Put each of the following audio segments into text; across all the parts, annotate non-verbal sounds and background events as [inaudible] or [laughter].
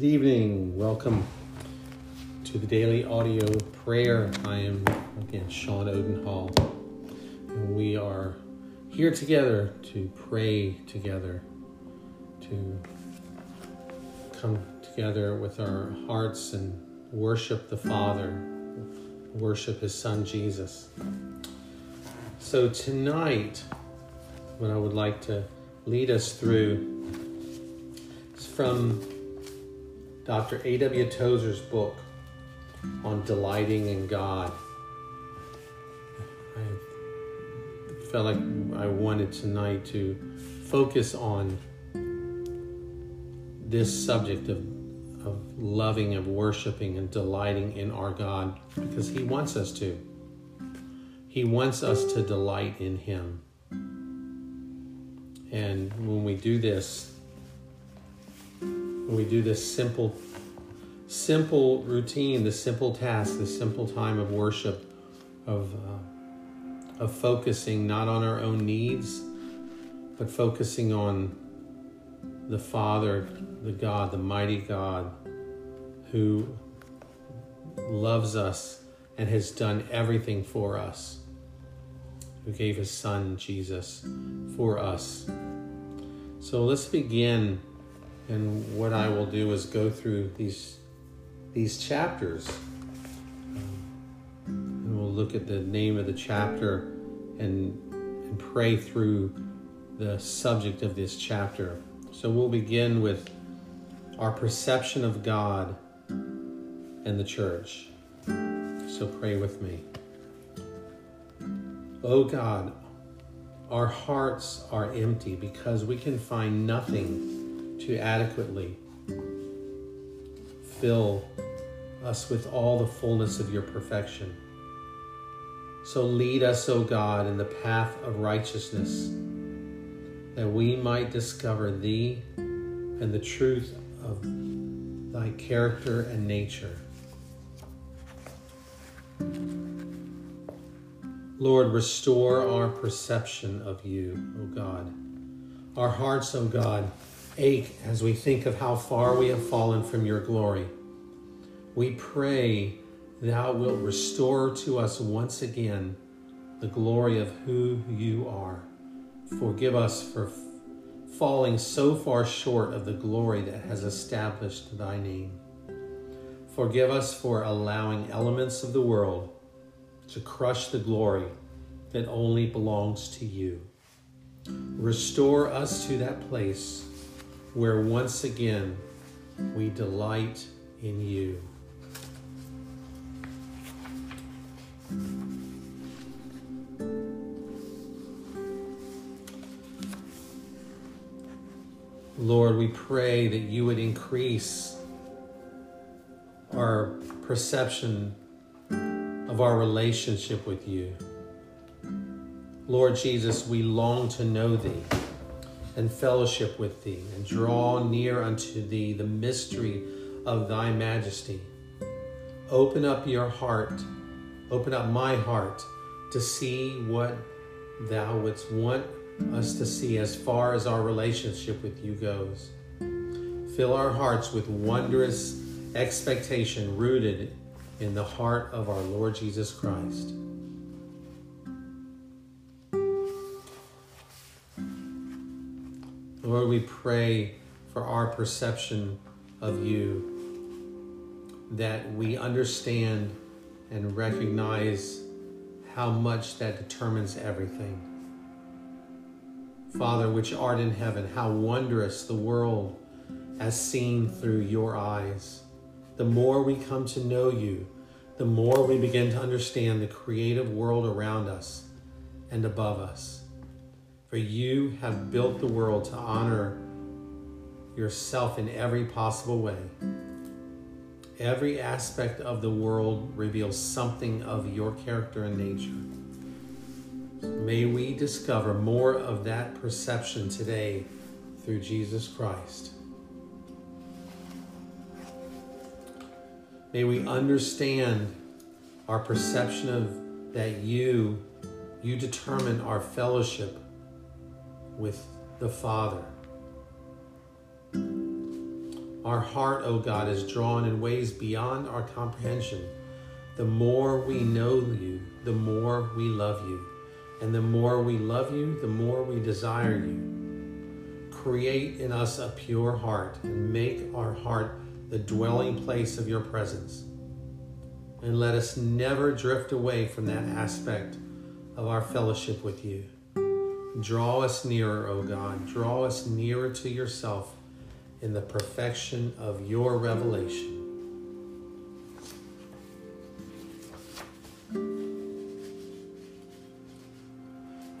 Good evening. Welcome to the daily audio prayer. I am again Sean Odenhall, and we are here together to pray together, to come together with our hearts and worship the Father, worship His Son Jesus. So tonight, what I would like to lead us through is from Dr. A.W. Tozer's book on delighting in God. I felt like I wanted tonight to focus on this subject of, of loving, of worshiping, and delighting in our God because He wants us to. He wants us to delight in Him. And when we do this, we do this simple simple routine the simple task the simple time of worship of uh, of focusing not on our own needs but focusing on the father the god the mighty god who loves us and has done everything for us who gave his son jesus for us. So let's begin and what I will do is go through these these chapters. Um, and we'll look at the name of the chapter and, and pray through the subject of this chapter. So we'll begin with our perception of God and the church. So pray with me. Oh God, our hearts are empty because we can find nothing to adequately fill us with all the fullness of your perfection. So lead us, O God, in the path of righteousness, that we might discover Thee and the truth of Thy character and nature. Lord, restore our perception of You, O God. Our hearts, O God, ache as we think of how far we have fallen from your glory. We pray thou wilt restore to us once again the glory of who you are. Forgive us for falling so far short of the glory that has established thy name. Forgive us for allowing elements of the world to crush the glory that only belongs to you. Restore us to that place where once again we delight in you. Lord, we pray that you would increase our perception of our relationship with you. Lord Jesus, we long to know thee and fellowship with thee, and draw near unto thee the mystery of thy majesty. Open up your heart, open up my heart to see what thou wouldst want us to see as far as our relationship with you goes. Fill our hearts with wondrous expectation rooted in the heart of our Lord Jesus Christ. Lord, we pray for our perception of you, that we understand and recognize how much that determines everything. Father, which art in heaven, how wondrous the world as seen through your eyes. The more we come to know you, the more we begin to understand the creative world around us and above us. For you have built the world to honor yourself in every possible way. Every aspect of the world reveals something of your character and nature. May we discover more of that perception today through Jesus Christ. May we understand our perception of that you you determine our fellowship with the Father. Our heart, O oh God, is drawn in ways beyond our comprehension. The more we know you, the more we love you. And the more we love you, the more we desire you. Create in us a pure heart and make our heart the dwelling place of your presence. And let us never drift away from that aspect of our fellowship with you. Draw us nearer, O God. Draw us nearer to yourself in the perfection of your revelation.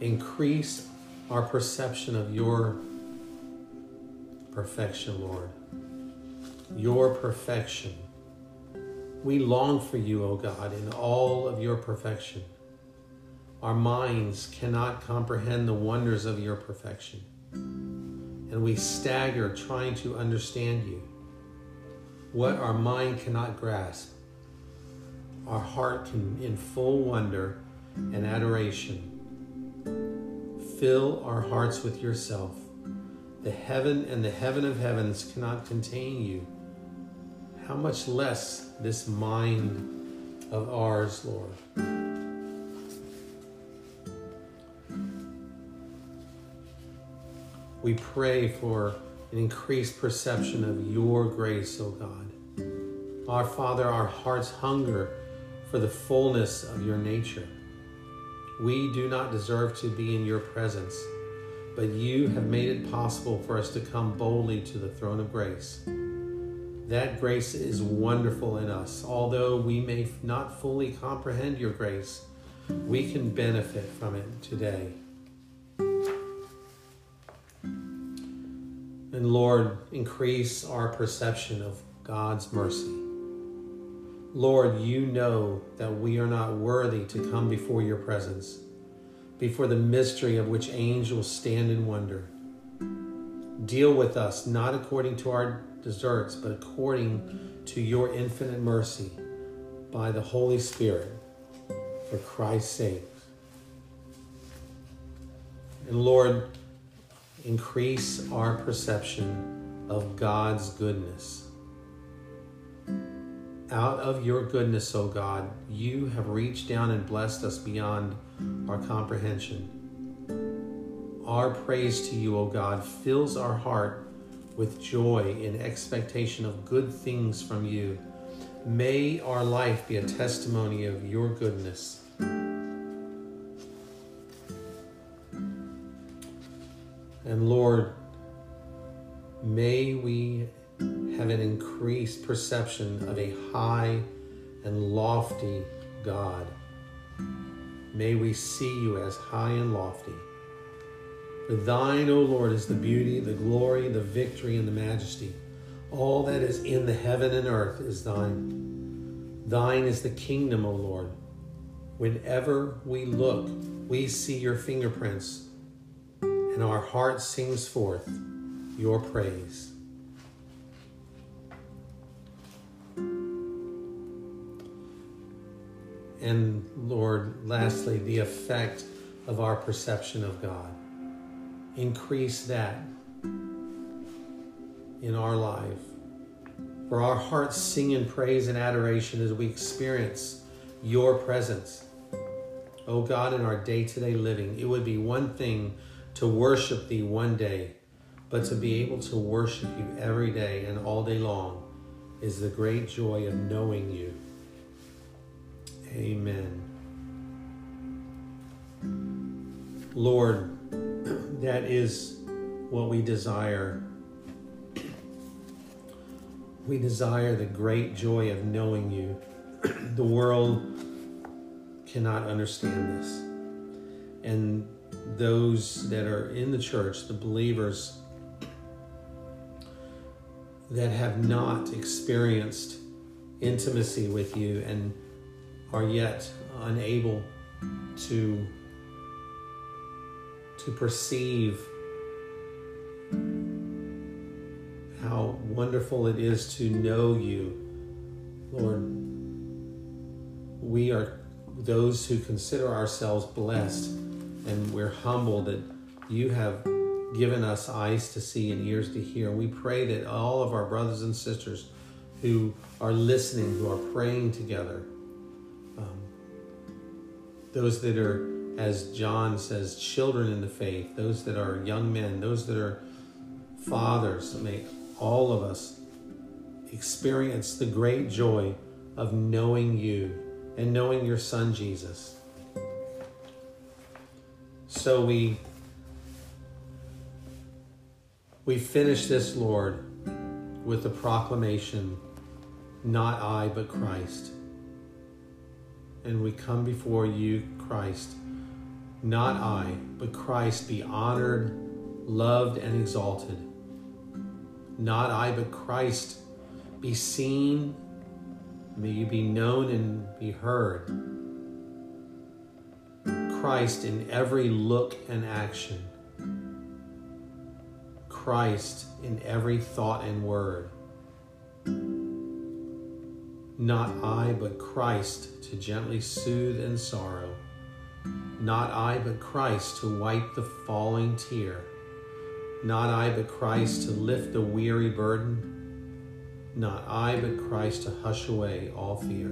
Increase our perception of your perfection, Lord. Your perfection. We long for you, O God, in all of your perfection. Our minds cannot comprehend the wonders of your perfection, and we stagger trying to understand you. What our mind cannot grasp, our heart can, in full wonder and adoration, fill our hearts with yourself. The heaven and the heaven of heavens cannot contain you. How much less this mind of ours, Lord. We pray for an increased perception of your grace, O oh God. Our Father, our hearts hunger for the fullness of your nature. We do not deserve to be in your presence, but you have made it possible for us to come boldly to the throne of grace. That grace is wonderful in us. Although we may not fully comprehend your grace, we can benefit from it today. And Lord, increase our perception of God's mercy. Lord, you know that we are not worthy to come before your presence, before the mystery of which angels stand in wonder. Deal with us not according to our deserts, but according to your infinite mercy by the Holy Spirit for Christ's sake. And Lord, increase our perception of God's goodness. Out of your goodness, O God, you have reached down and blessed us beyond our comprehension. Our praise to you, O God, fills our heart with joy in expectation of good things from you. May our life be a testimony of your goodness And Lord, may we have an increased perception of a high and lofty God. May we see you as high and lofty. For thine, O Lord, is the beauty, the glory, the victory, and the majesty. All that is in the heaven and earth is thine. Thine is the kingdom, O Lord. Whenever we look, we see your fingerprints and our heart sings forth your praise. And Lord, lastly, the effect of our perception of God. Increase that in our life. For our hearts sing in praise and adoration as we experience your presence. Oh God, in our day to day living, it would be one thing to worship thee one day, but to be able to worship you every day and all day long is the great joy of knowing you. Amen. Lord, [clears throat] that is what we desire. We desire the great joy of knowing you. [clears throat] the world cannot understand this. And those that are in the church, the believers that have not experienced intimacy with you and are yet unable to to perceive how wonderful it is to know you lord we are those who consider ourselves blessed and we're humbled that you have given us eyes to see and ears to hear. We pray that all of our brothers and sisters who are listening, who are praying together, um, those that are, as John says, children in the faith, those that are young men, those that are fathers, may all of us experience the great joy of knowing you and knowing your son Jesus. So we we finish this, Lord, with the proclamation, not I, but Christ. And we come before you, Christ, not I, but Christ be honored, loved, and exalted. Not I, but Christ be seen, may you be known and be heard. Christ in every look and action. Christ in every thought and word. Not I, but Christ to gently soothe and sorrow. Not I, but Christ to wipe the falling tear. Not I, but Christ to lift the weary burden not I, but Christ to hush away all fear.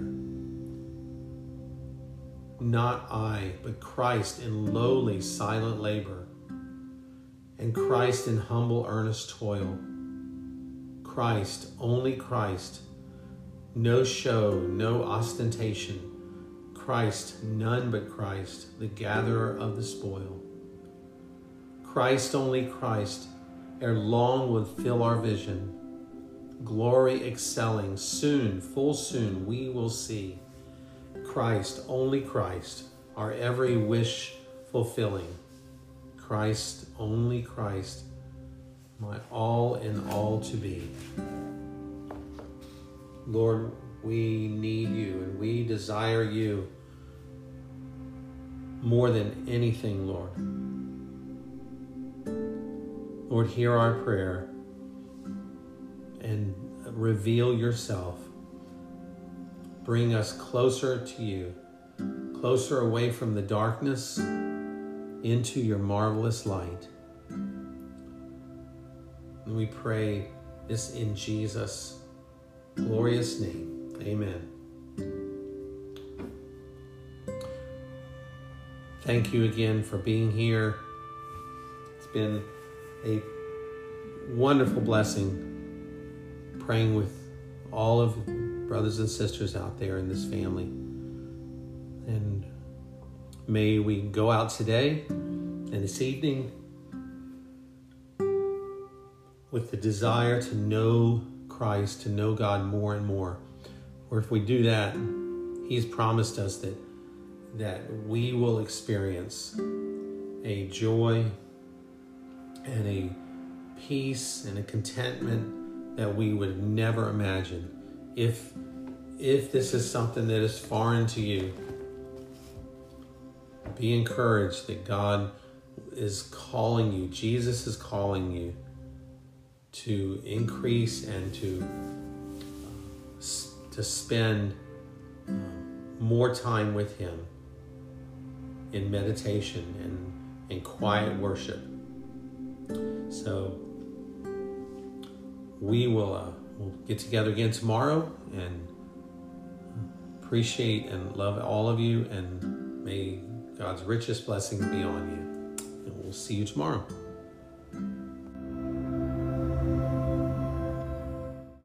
Not I, but Christ in lowly, silent labor, and Christ in humble, earnest toil. Christ, only Christ, no show, no ostentation. Christ, none but Christ, the gatherer of the spoil. Christ, only Christ, ere long would fill our vision glory excelling. Soon, full soon, we will see Christ, only Christ, our every wish fulfilling. Christ, only Christ, my all in all to be. Lord, we need you and we desire you more than anything, Lord. Lord, hear our prayer and reveal yourself. Bring us closer to you, closer away from the darkness into your marvelous light. And we pray this in Jesus' glorious name. Amen. Thank you again for being here. It's been a wonderful blessing praying with all of brothers and sisters out there in this family. And may we go out today and this evening with the desire to know Christ, to know God more and more. Or if we do that, He's promised us that that we will experience a joy and a peace and a contentment that we would never imagine. If if this is something that is foreign to you, be encouraged that God is calling you, Jesus is calling you to increase and to to spend more time with him in meditation and in quiet worship. So we will uh, we'll get together again tomorrow and appreciate and love all of you and may God's richest blessings be on you. And we'll see you tomorrow.